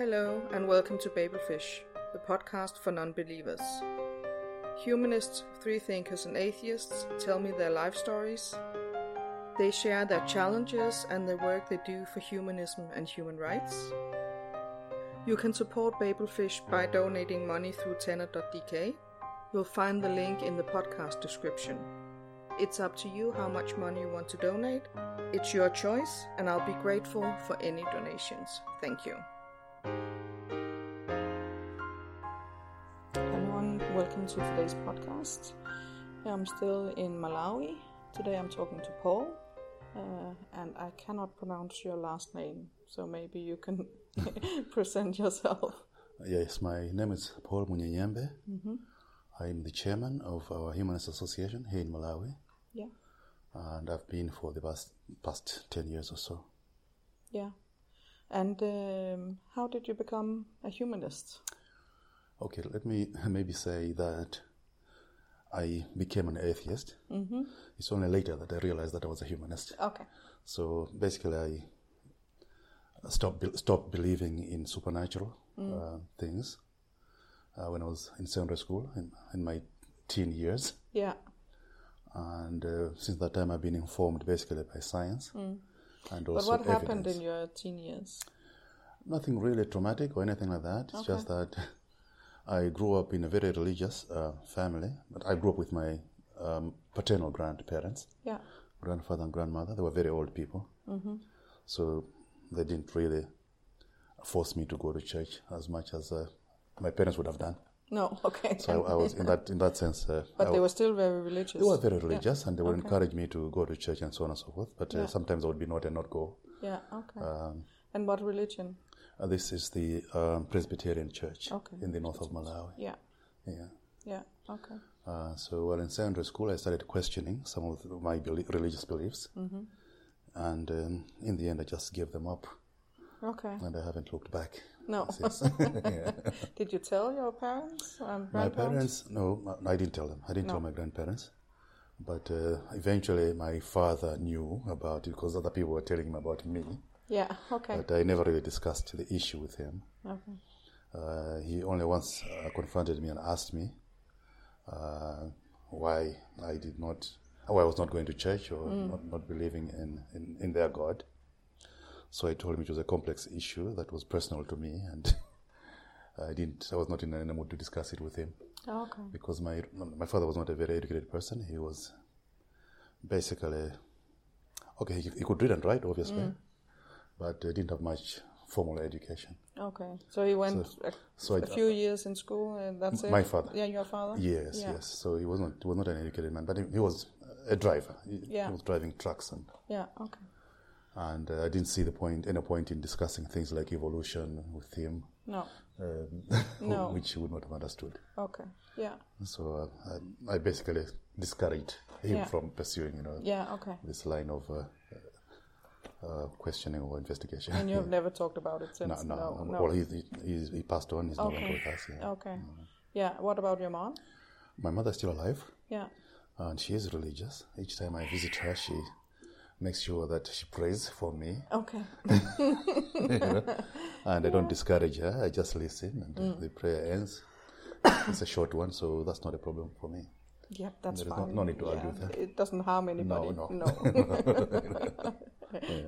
Hello, and welcome to Babelfish, the podcast for non believers. Humanists, free thinkers, and atheists tell me their life stories. They share their challenges and the work they do for humanism and human rights. You can support Babelfish by donating money through tenor.dk. You'll find the link in the podcast description. It's up to you how much money you want to donate. It's your choice, and I'll be grateful for any donations. Thank you. Hello, and welcome to today's podcast. I'm still in Malawi. Today I'm talking to Paul, uh, and I cannot pronounce your last name, so maybe you can present yourself. Yes, my name is Paul Munyenyembe. I'm the chairman of our Humanist Association here in Malawi, Yeah, and I've been for the past, past 10 years or so. yeah. And um, how did you become a humanist? Okay, let me maybe say that I became an atheist. Mm-hmm. It's only later that I realized that I was a humanist. Okay. So basically, I stopped, be- stopped believing in supernatural uh, things uh, when I was in secondary school in, in my teen years. Yeah. and uh, since that time I've been informed basically by science and But also what happened in your teen years? Nothing really traumatic or anything like that. It's just that I grew up in a very religious uh, family, but I grew up with my um, paternal grandparents, Yeah. grandfather and grandmother. They were very old people, so they didn't really force me to go to church as much as uh, my parents would have done. No. Okay. So I, I was in that in that sense. Uh, but I they were still very religious. They were very religious, and they would encourage me to go to church and so on and so forth. But uh, sometimes I would be naughty and not go. Yeah. Okay. Um, and what religion? uh, this is the um, Presbyterian Church Okay. in the north of Malawi. Yeah. Yeah. Yeah. Okay. Uh, so while in secondary school, I started questioning some of my religious beliefs, Mm-hmm. and um, in the end, I just gave them up, Okay. and I haven't looked back. No. yeah. Did you tell your parents My parents, no, I didn't tell them. I didn't No. tell my grandparents. But uh, eventually, my father knew about it because other people were telling him about me. Yeah. Okay. But I never really discussed the issue with him. okay. Uh, he only once uh, confronted me and asked me uh, why I did not, why I was not going to church or not, not believing in, in, in their God. So I told him it was a complex issue that was personal to me, and I didn't. I was not in any mood to discuss it with him Okay. because my my father was not a very educated person. He was basically okay. He, he could read and write, obviously, but uh, didn't have much formal education. Okay. So he went a, so I- a few years in school, and that's it. My father. Yeah, your father. Yes, Yeah. yes. So he was not he was not an educated man, but he, he was a driver. He, Yeah. he was driving trucks, and Yeah. Okay. And uh, I didn't see the point any point in discussing things like evolution with him, No. um, No. which he would not have understood. Okay. Yeah. So uh, I, I basically discouraged him Yeah. from pursuing, you know, Yeah. Okay. this line of uh, uh, questioning or investigation. And you have never talked about it no, since. no, no. no. Well, he, he, he passed on. He's no longer with us. Yeah. Okay. Yeah. What about your mom? My mother's still alive. Yeah. and she is religious. Each time I visit her, she makes sure that she prays for me, Okay. and I don't discourage her. I just listen, and Mm. the prayer ends. it's a short one, so that's not a problem for me. Yeah, that's There fine. no need to yeah. argue that. It doesn't harm anybody. no. no.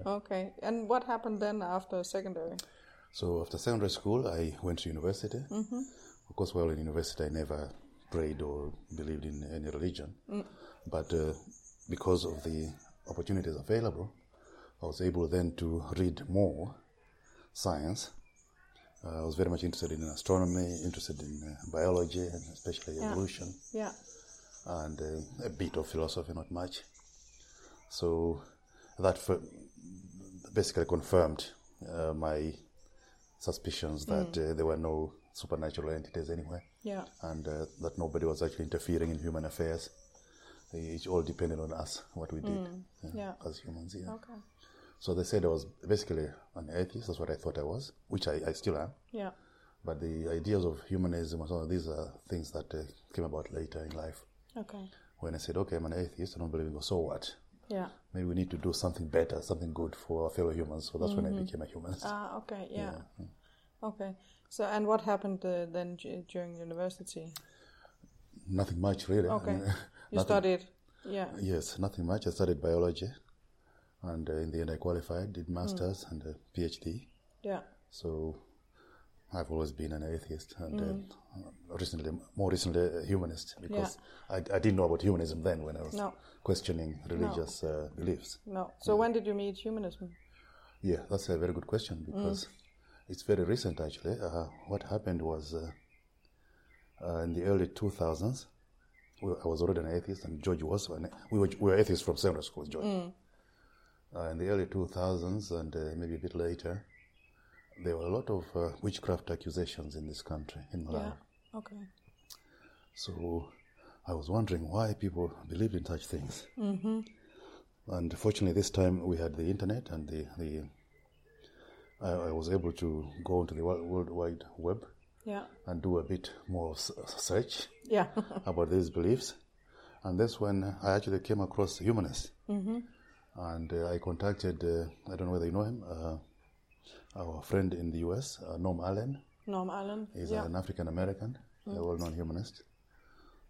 Okay. And what happened then after secondary? So after secondary school, I went to university. Mm-hmm. Of course, while in university, I never prayed or believed in any religion, Mm. but uh, because of the opportunities available, I was able then to read more science. Uh, I was very much interested in astronomy, interested in uh, biology, and especially evolution, Yeah. and uh, a bit of philosophy, not much. So that f- basically confirmed uh, my suspicions that uh, there were no supernatural entities anywhere, Yeah. and uh, that nobody was actually interfering in human affairs. It all depended on us, what we did uh, Yeah. as humans. Yeah. Okay. So they said I was basically an atheist. That's what I thought I was, which I, I still am. Yeah. But the ideas of humanism and so on, these are things that uh, came about later in life. Okay. When I said, okay, I'm an atheist, I don't believe in God, so what? Yeah. Maybe we need to do something better, something good for our fellow humans. So that's when I became a humanist. Ah, okay. Yeah. Okay. So, and what happened uh, then during university? Nothing much really. Okay. You Nothing- studied. Yeah. Yes, nothing much. I studied biology, and uh, in the end, I qualified, did Hmm. masters and a PhD. Yeah. So I've always been an atheist, and Mm. uh, recently, more recently, a humanist because I, I didn't know about humanism then when I was No. questioning religious uh, beliefs. No. So when did you meet humanism? Yeah, that's a very good question because it's very recent actually. Uh, what happened was uh, uh, in the early 2000s, we, I was already an atheist and George was. And we, were, we were atheists from secondary school, George. Uh, in the early 2000s and uh, maybe a bit later, there were a lot of uh, witchcraft accusations in this country, in Malawi. Yeah. Okay. So I was wondering why people believed in such things. Mm-hmm. And fortunately, this time we had the internet and the, the I, I was able to go into the World Wide Web Yeah. and do a bit more search Yeah. about these beliefs. And that's when I actually came across humanists. Mm-hmm. And uh, I contacted, uh, I don't know whether you know him, uh, our friend in the US, uh, Norm Allen. Norm Allen. He's yeah. an African American, a well known humanist.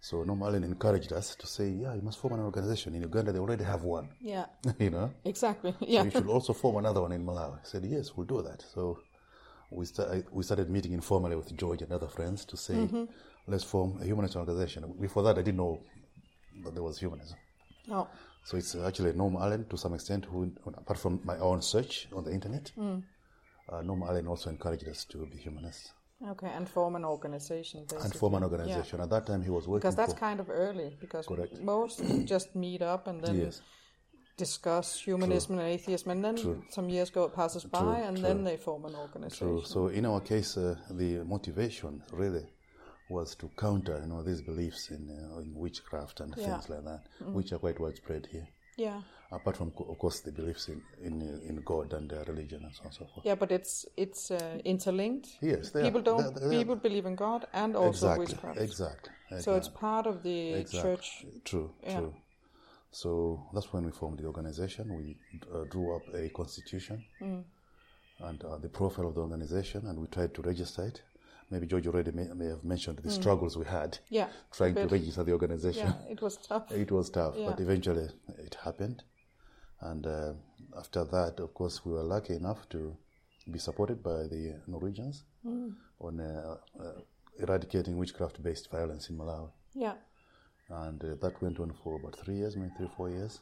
So Norm Allen encouraged us to say, yeah, you must form an organization. In Uganda, they already have one, Yeah. you know. Exactly. So Yeah. you should also form another one in Malawi. I said, yes, we'll do that. So we, we started meeting informally with George and other friends to say, Mm-hmm. let's form a humanist organization. Before that, I didn't know that there was humanism. Oh. So it's actually Norm Allen to some extent, who, apart from my own search on the internet, Mm. uh, Norm Allen also encouraged us to be humanists Okay. And form an organization. Basically. and form an organization. At that time, he was working Because that's kind of early. Because Correct. most just meet up and then Yes. Discuss humanism and atheism, and then some years go it passes by, and then they form an organization. So, so in our case, uh, the motivation really was to counter, you know, these beliefs in, uh, in witchcraft and Yeah. things like that, which are quite widespread here. Yeah. Apart from, of course, the beliefs in in, in God and uh, religion and so on and so forth. Yeah, but it's it's uh, interlinked. Yes, people are, don't. they are- they are- people believe in God and also exactly, witchcraft. exactly. So it's part of the Exactly. church. True, Yeah. true. So that's when we formed the organization. We uh, drew up a constitution Mm. and uh, the profile of the organization, and we tried to register it. Maybe George already may, may have mentioned Mm. the struggles we had Yeah. trying to register the organization. Yeah, it was tough. It was tough, Yeah. but eventually it happened. And uh, after that, of course, we were lucky enough to be supported by the Norwegians Mm. on uh, uh, eradicating witchcraft based violence in Malawi. Yeah. And uh, that went on for about three years, maybe three, four years.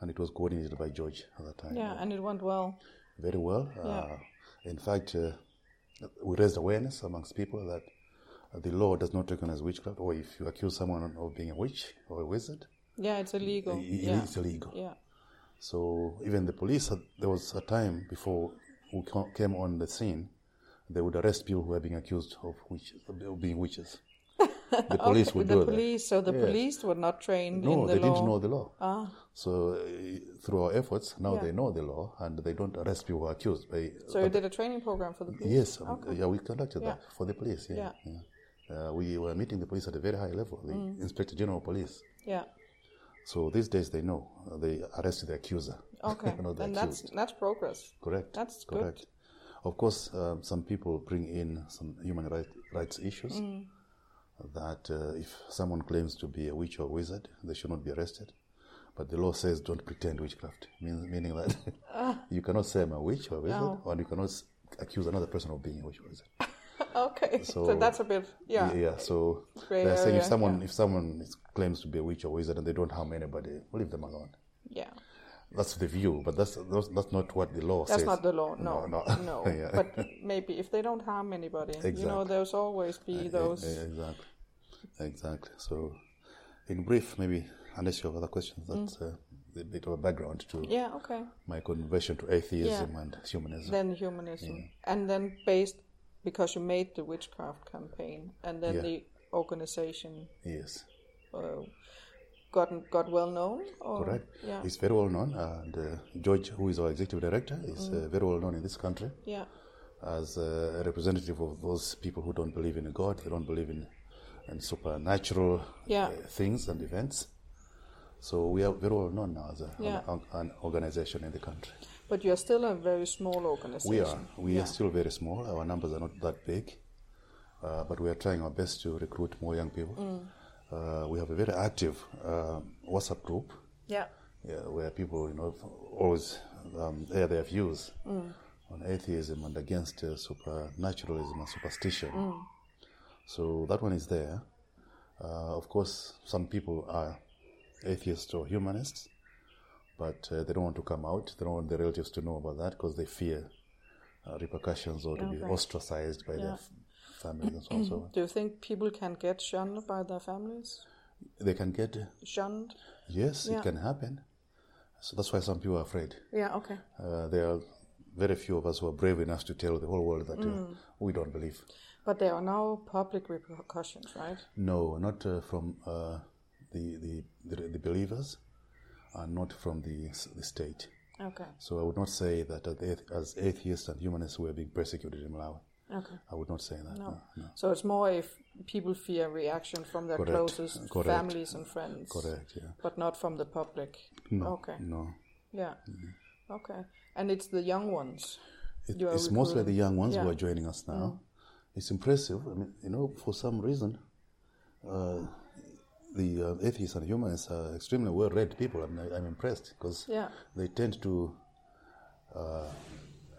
And it was coordinated by George at that time. Yeah, and it went well. Very well. Uh, in fact, uh, we raised awareness amongst people that the law does not recognize witchcraft, or if you accuse someone of being a witch or a wizard, Yeah, it's illegal. i- i- yeah. it's illegal. Yeah. So even the police, had, there was a time before we came on the scene, they would arrest people who were being accused of, witch, of being witches. The police would the do police. So the Yes. police were not trained. No, in the they law. didn't know the law. Ah. So uh, through our efforts, now Yeah. they know the law and they don't arrest people who are accused. By, So you did a training program for the police. yes, um, yeah, we conducted Yeah. that for the police. Yeah, Yeah. Uh, we were meeting the police at a very high level, the Mm. Inspector General of Police. Yeah. So these days they know. Uh, they arrested the accuser. Okay. not the and that's accused. that's progress. Correct. That's good. correct. Of course, um, some people bring in some human right, rights issues. Mm. That uh, if someone claims to be a witch or a wizard, they should not be arrested. But the law says don't pretend witchcraft, mean, meaning that you cannot say I'm a witch or a wizard, No. or you cannot accuse another person of being a witch or a wizard. okay. So, So- that's a bit. Yeah. yeah. So Gray they're saying if someone if someone claims to be a witch or a wizard and they don't harm anybody, leave them alone. Yeah. That's the view, but that's that's, not what the law That's says. That's not the law. No. No, No. no. Yeah. But maybe if they don't harm anybody, you know, there's always be those. Yeah, exactly. Exactly. So, in brief, maybe unless you have other questions, that's uh, a bit of a background to Mm. Yeah. Okay. my conversion to atheism and humanism. Then humanism, and then based because you made the witchcraft campaign, and then Yeah. the organization yes, uh, got got well known. Or, correct. Yeah. It's very well known, and uh, George, who is our executive director, is Mm. uh, very well known in this country Yeah. as a representative of those people who don't believe in a God, they don't believe in, in supernatural Yeah. uh, things and events. So we are very well known now as a, Yeah. an, an organization in the country. But you're still a very small organization. We are. We Yeah. are still very small. Our numbers are not that big, uh, but we are trying our best to recruit more young people. Mm. Uh, we have a very active uh, WhatsApp group Yeah. yeah, where people, you know, always um, air their views Mm. on atheism and against uh, supernaturalism and superstition. Mm. So that one is there. Uh, of course, some people are atheists or humanists, but uh, they don't want to come out. They don't want their relatives to know about that because they fear uh, repercussions or to be ostracized by their f- families and so on. so on. Do you think people can get shunned by their families? They can get, Shunned? yes, Yeah. it can happen. So that's why some people are afraid. Yeah, okay. Uh, there are very few of us who are brave enough to tell the whole world that Mm. uh, we don't believe. But there are no public repercussions, right? No, not uh, from uh, the, the, the the believers, and not from the the state. Okay. So I would not say that as atheists and humanists we are being persecuted in Malawi. Okay. I would not say that. No. No, no. So it's more if people fear reaction from their Correct. closest Correct. families and friends. Correct. Yeah. But not from the public. No. Okay. No. Yeah. Okay. And it's the young ones. It, it's mostly the young ones Yeah. Who are joining us now. It's impressive. I mean, you know, for some reason, uh, the uh, atheists and humanists are extremely well-read people. I'm, I'm impressed because Yeah. they tend to uh,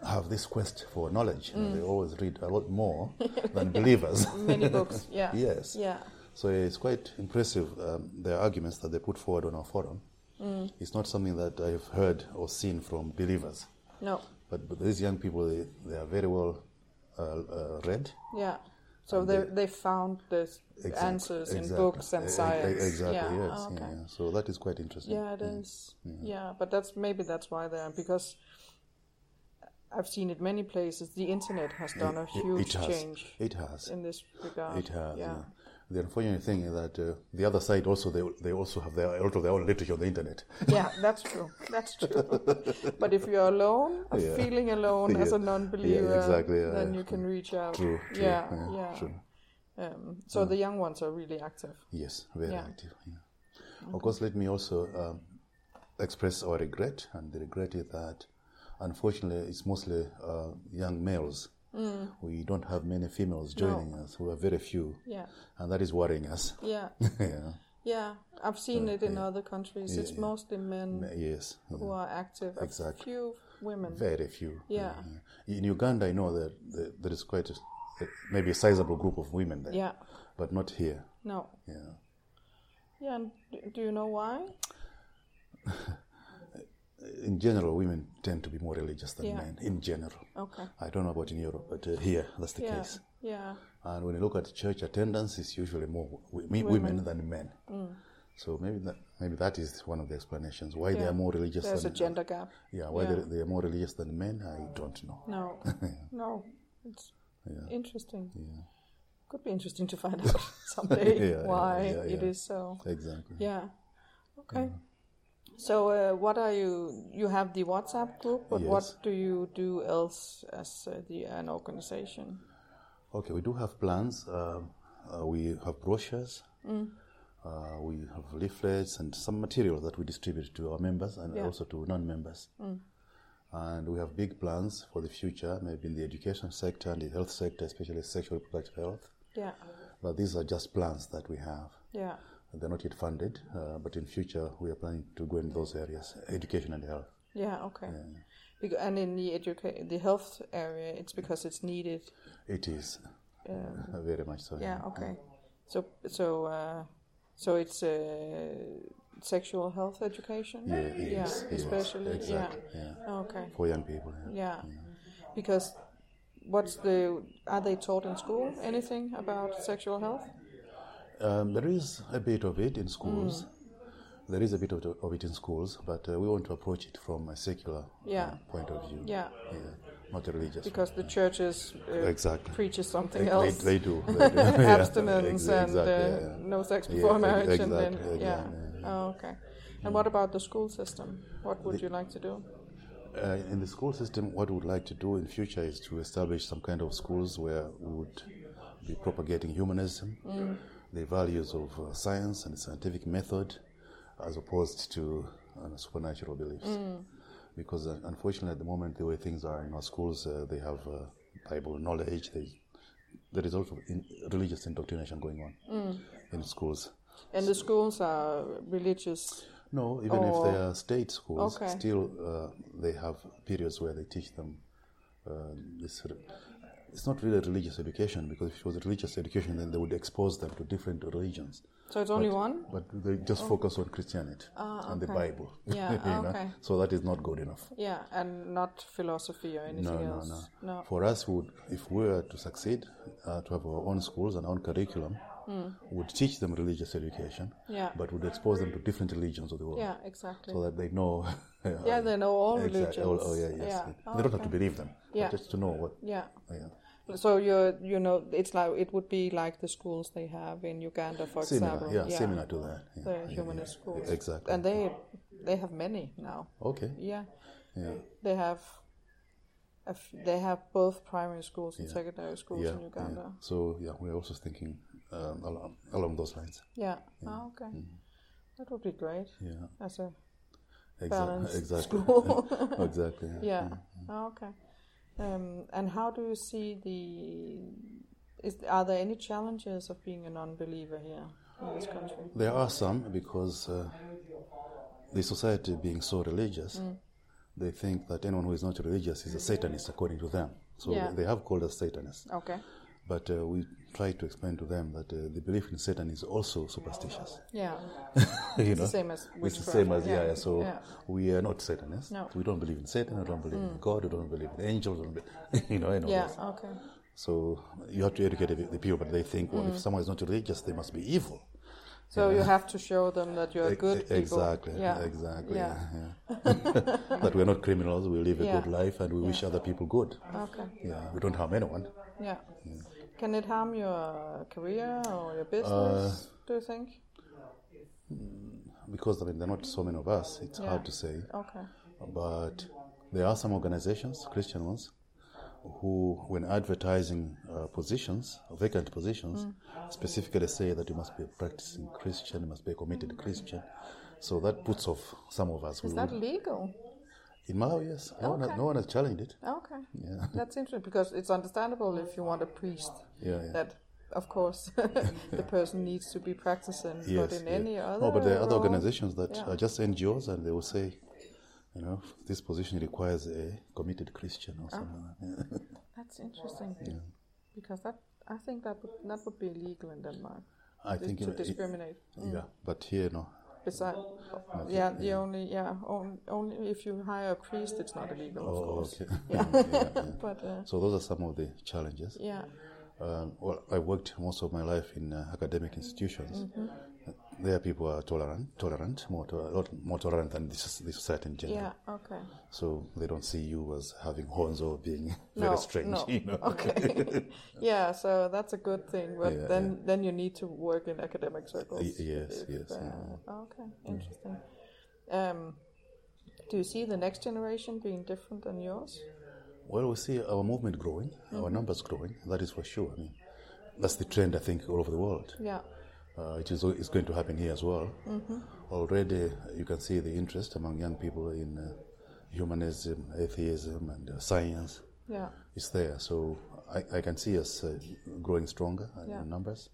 have this quest for knowledge. You know, Mm. they always read a lot more than believers. Many books. Yeah. Yes. Yeah. So it's quite impressive, um, the arguments that they put forward on our forum. Mm. It's not something that I've heard or seen from believers. No. But, but these young people, they, they are very well Uh, uh, read. Yeah. So they they found the Exact- answers in exactly. books and science. Exactly, yeah. yes. Oh, okay. yeah, yeah. So that is quite interesting. Yeah, it mm. is. Mm. Yeah, but that's maybe that's why they're because I've seen it many places. The internet has done a It- huge it has. change It has. in this regard. It has. Yeah. Yeah. The unfortunate thing is that uh, the other side also they, they also have their, a lot of their own literature on the internet. Yeah, that's true. That's true. but if you're alone, Yeah. feeling alone as a non-believer, Yeah, exactly, yeah, then yeah. you can reach out. True. true, Yeah, yeah, yeah. True. Um, so the young ones are really active. Yes, very Yeah. active. Yeah. Of course, let me also um, express our regret, and the regret is that unfortunately it's mostly uh, young males. Mm. We don't have many females joining us. We have very few, Yeah, and that is worrying us. yeah, yeah. yeah. I've seen it in other countries. it's yeah. mostly men Yes. who mm. are active. A Exactly. few women. Very few. Yeah. In Uganda, I know that there- there is quite a, maybe a sizable group of women there, Yeah. but not here. No. Yeah. Yeah. And do you know why? In general, women tend to be more religious than Yeah. men. In general, Okay. I don't know about in Europe, but uh, here that's the Yeah. case. Yeah. And when you look at church attendance, it's usually more w- women, Women. Mm. than men. So maybe that maybe that is one of the explanations why they are more religious. There's a than, gender gap. Yeah, why Yeah. They, they are more religious than men, I don't know. No. no. It's Yeah. interesting. Yeah, Could be interesting to find out someday Yeah, why yeah, it yeah. is so. exactly. Yeah. Okay. So, uh, what are you? You have the WhatsApp group, but what do you do else as uh, the an organization? Okay, we do have plans. Uh, uh, we have brochures. Mm. Uh, we have leaflets and some materials that we distribute to our members and Yeah. also to non-members. And we have big plans for the future, maybe in the education sector and the health sector, especially sexual reproductive health. Yeah. But these are just plans that we have. Yeah. They're not yet funded, uh, but in future we are planning to go in those areas, education and health. Yeah. Okay. Bec- and in the educa- the health area, it's because it's needed. It is uh, very much so. Yeah. Okay. So so uh, so it's uh, sexual health education. Yeah, it Yeah. is, Especially. exactly, Yeah. yeah. Okay. For young people. Yeah. Yeah. Because what's the are they taught in school anything about sexual health? Um, there is a bit of it in schools. Mm. There is a bit of, of it in schools, but uh, we want to approach it from a secular Yeah. uh, point of view. Yeah. Yeah, not a religious. Because the churches uh, Exactly. preaches something They, else. they, they do. They do. Abstinence ex- and exactly, uh, no sex before ex- marriage, and then exactly, yeah. exactly. Oh, okay. And what about the school system? What would you like to do? Uh, in the school system, what we would like to do in future is to establish some kind of schools where we would be propagating humanism, Mm. The values of uh, science and the scientific method, as opposed to uh, supernatural beliefs. Mm. because uh, unfortunately at the moment the way things are in our schools, uh, they have uh, Bible knowledge. They, there is also in religious indoctrination going on Mm. in schools. And the schools are religious. No, even Or- if they are state schools, Okay. still uh, they have periods where they teach them uh, this. It's not really a religious education because if it was a religious education, then they would expose them to different religions. So it's only one? But they just focus on Christianity Ah, and the. Bible. Yeah, know? okay. So that is not good enough. Yeah, and not philosophy or anything No, no, else. no, no. For us, would if we were to succeed, uh, to have our own schools and our own curriculum, would teach them religious education. Yeah. but would expose them to different religions of the world, Yeah, exactly. so that they know. yeah, they know all Exactly. religions. Oh, oh, yeah, yes. Yeah. They don't have to believe them. Yeah. Just to know what. Yeah. Yeah. So you're, you know, it's like it would be like the schools they have in Uganda, for Similar, example. yeah, similar to that. Yeah. The yeah, humanist yeah. schools. Exactly. And they, they have many now. okay. Yeah, Yeah. they have, a f- they have both primary schools and Yeah. secondary schools Yeah, in Uganda. yeah. So yeah, we're also thinking um, along, along those lines. Yeah. Oh, okay. That would be great Yeah. as a Exa- balanced exactly. school. exactly. Yeah. yeah. Oh, okay. Um, and how do you see the? Is are there any challenges of being a non-believer here in this country? There are some because uh, the society being so religious, Mm. they think that anyone who is not religious is a Satanist according to them. So Yeah. they have called us Satanists. Okay. But uh, we try to explain to them that uh, the belief in Satan is also superstitious. Yeah. you know, the same as it's the same as yeah. Yeah. yeah. So Yeah. we are not Satanists. No. Mm. We don't believe in Satan. We don't believe in God. We don't believe in angels. Believe, you know, and all Yeah. this. Okay. So you have to educate the people, but they think, well, Mm. if someone is not religious, they must be evil. So you have to show them that you're E- good people. Exactly. Yeah. Exactly. Yeah. Yeah. yeah. that we're not criminals. We live a Yeah. good life, and we wish other people good. Okay. Yeah. We don't harm anyone. Yeah. Can it harm your career or your Uh, business? do you think? Because I mean, there are not so many of us. It's Yeah. hard to say. Okay. But there are some organizations, Christian ones, who, when advertising uh, positions, vacant positions, Mm. specifically say that you must be a practicing Christian, you must be a committed Christian. So that puts off some of us. Is We that would- legal? In Malawi, yes. No, one has, no one has challenged it. Okay. Yeah. That's interesting because it's understandable if you want a priest Yeah, yeah. that, of course, the person needs to be practicing. Yes, but in yeah. any other No, but there are other organizations that Yeah. are just NGOs, and they will say, you know, this position requires a committed Christian or something. Ah. like that. Yeah. That's interesting. Because that I think that would that would be illegal in Denmark I think to in- discriminate. Mm. yeah, but here no. Besides, yeah, the only yeah only, only if you hire a priest, it's not illegal, of Oh, course. okay. Yeah. yeah, yeah. But uh, So those are some of the challenges. yeah, Um, well, I worked most of my life in uh, academic institutions. Mm-hmm. There, people are tolerant, tolerant, more, to- a lot more tolerant than the, soc- the society in general. yeah, okay. So they don't see you as having horns or being very No, strange. no. You know? Okay. yeah, so that's a good thing, but Yeah, then then you need to work in academic circles. Y- yes, yes, uh, yeah. Okay, interesting. Um, do you see the next generation being different than yours? Well, we see our movement growing, our Mm-hmm. numbers growing. That is for sure. I mean, that's the trend I think all over the world. Yeah. Uh, it is it's going to happen here as well. Mm-hmm. Already, you can see the interest among young people in uh, humanism, atheism, and uh, science. Yeah. It's there, so I, I can see us uh, growing stronger uh, Yeah. in numbers.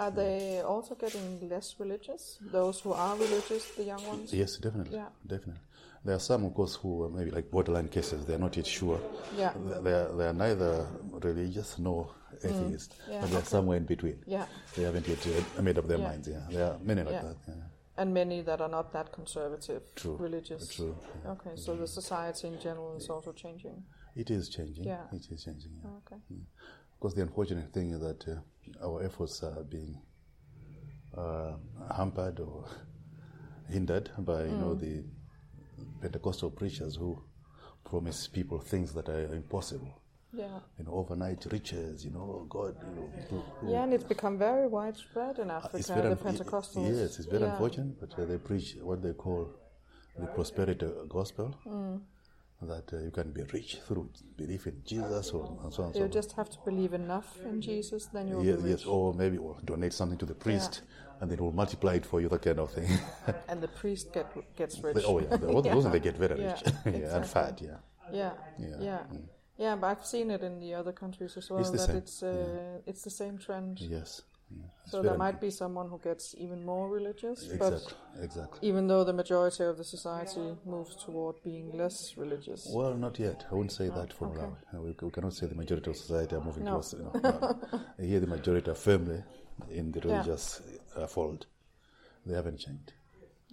Are mm. they also getting less religious? Those who are religious, the young ones? Yes, definitely, Yeah. definitely. There are some, of course, who are maybe like borderline cases. They are not yet sure. Yeah. They- are, they are neither religious nor mm. atheist, Mm. Yeah, but they are somewhere in between. Yeah. They haven't yet made up their Yeah. minds. Yeah, there are many like Yeah. that. Yeah. And many that are not that conservative, True, religious. true, yeah. Okay, so the mm. society in general is also changing. It is changing. Yeah. It is changing. Yeah. Okay. Of course, the unfortunate thing is that uh, our efforts are being uh, hampered or hindered by you know the Pentecostal preachers who promise people things that are impossible. Yeah. You know, overnight riches. You know, God. You know, who- who- Yeah, and it's become very widespread in Africa, it's very the Pentecostals. Yes, it's very Yeah. unfortunate, but uh, they preach what they call the prosperity gospel, that uh, you can be rich through belief in Jesus or and so on. You so just have to believe enough in Jesus, then you'll Ye- be rich. yes, or maybe or donate something to the priest, and then he will multiply it for you. That kind of thing. and the priest get gets rich. They- oh yeah, those, those they get very Yeah, rich yeah, and fat. Yeah, Yeah, Yeah, yeah, yeah. But I've seen it in the other countries as well. the that same, it's uh, it's the same trend. yes. Yeah. So there might be someone who gets even more religious, exactly, but exactly. even though the majority of the society moves toward being less religious. Well, not yet. I wouldn't say that for okay. Uh, We, we cannot say the majority of society are moving No. towards. You know, no. Here, the majority are firmly in the Yeah. religious uh, fold. They haven't changed.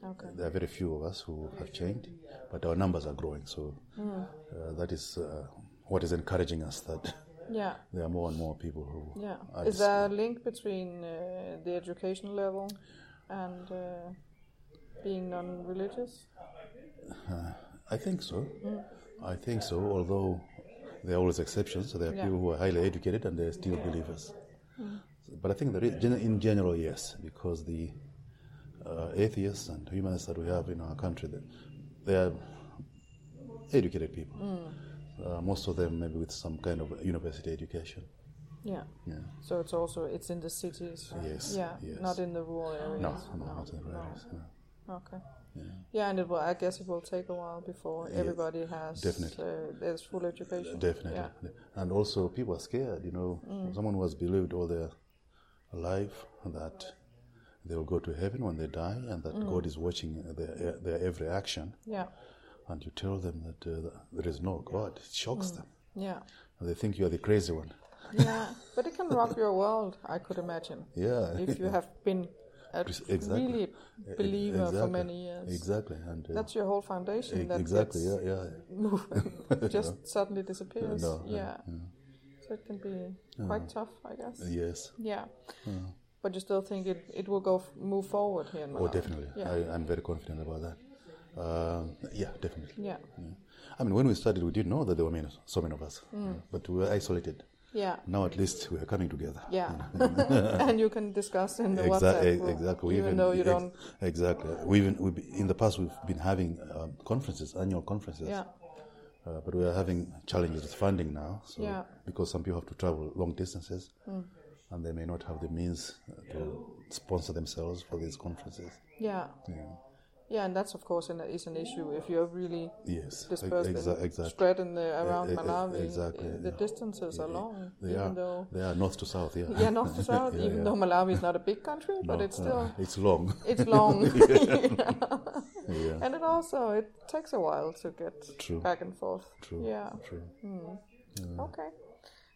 Okay. There are very few of us who have changed, but our numbers are growing. So Hmm. uh, that is uh, what is encouraging us that Yeah. there are more and more people who. Yeah. are Is there a link between uh, the education level and uh, being non-religious? I think so. I think so. Although there are always exceptions. So there are Yeah. people who are highly educated and they're still believers. But I think that in general, yes, because the uh, atheists and humanists that we have in our country, they, they are educated people. Uh, most of them maybe with some kind of university education. Yeah. Yeah. So it's also it's in the cities. Yes, Yeah. yes. Not in the rural areas. No, no, not in the areas. no. Okay. Yeah. Yeah, and it will. I guess it will take a while before Yeah, everybody has definitely. Uh, there's full education. Definitely. Yeah. And also, people are scared, you know. Mm. Someone who has believed all their life that they will go to heaven when they die and that Mm. God is watching their, their every action, Yeah. And you tell them that uh, there is no God, it shocks them. Yeah. And they think you are the crazy one. Yeah. but it can rock your world. I could imagine Yeah. if you have been a Exactly. really believer for many years. Exactly. And uh, That's your whole foundation. e- that exactly. Yeah, yeah. just suddenly disappears. No, no, yeah. So it can be quite tough, I guess. Yes. Yeah. But you still think it, it will go f- move forward here in Oh, definitely. Yeah. I, I'm very confident about that. Um, yeah, definitely. Yeah. Yeah. I mean, when we started, we didn't know that there were many, so many of us, Mm. but we were isolated. Yeah. Now at least we are coming together. Yeah. and you can discuss in the Exa- WhatsApp group, exactly. We even though you ex- don't. Exactly. We even we in the past we've been having um, conferences, annual conferences. Yeah. Uh, but we are having challenges with funding now. So Yeah. because some people have to travel long distances, and they may not have the means uh, to sponsor themselves for these conferences. Yeah. Yeah. Yeah, and that's of course an, is an issue if you're really Yes. dispersed Exa- exactly. spread in the around e- e- Malawi. exactly, uh, The yeah. distances are long, They even are. though They are north to south. Yeah. yeah, north to south. Yeah, even yeah. though Malawi is not a big country, but No, it's uh, still it's long. it's long, yeah. and it also it takes a while to get True. back and forth. True. Yeah. True. Okay.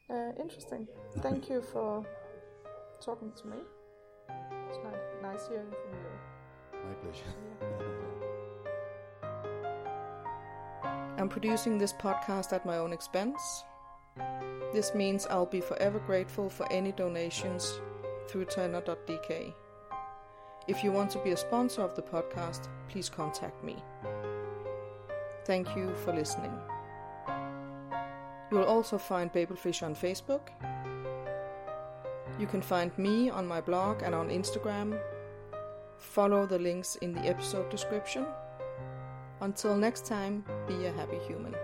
Uh, interesting. Thank you for talking to me. It's nice, nice hearing from you. My pleasure. I'm producing this podcast at my own expense. This means I'll be forever grateful for any donations through Turner.dk. If you want to be a sponsor of the podcast, please contact me. Thank you for listening. You will also find Babelfish on Facebook. You can find me on my blog and on Instagram. Follow the links in the episode description. Until next time, be a happy human.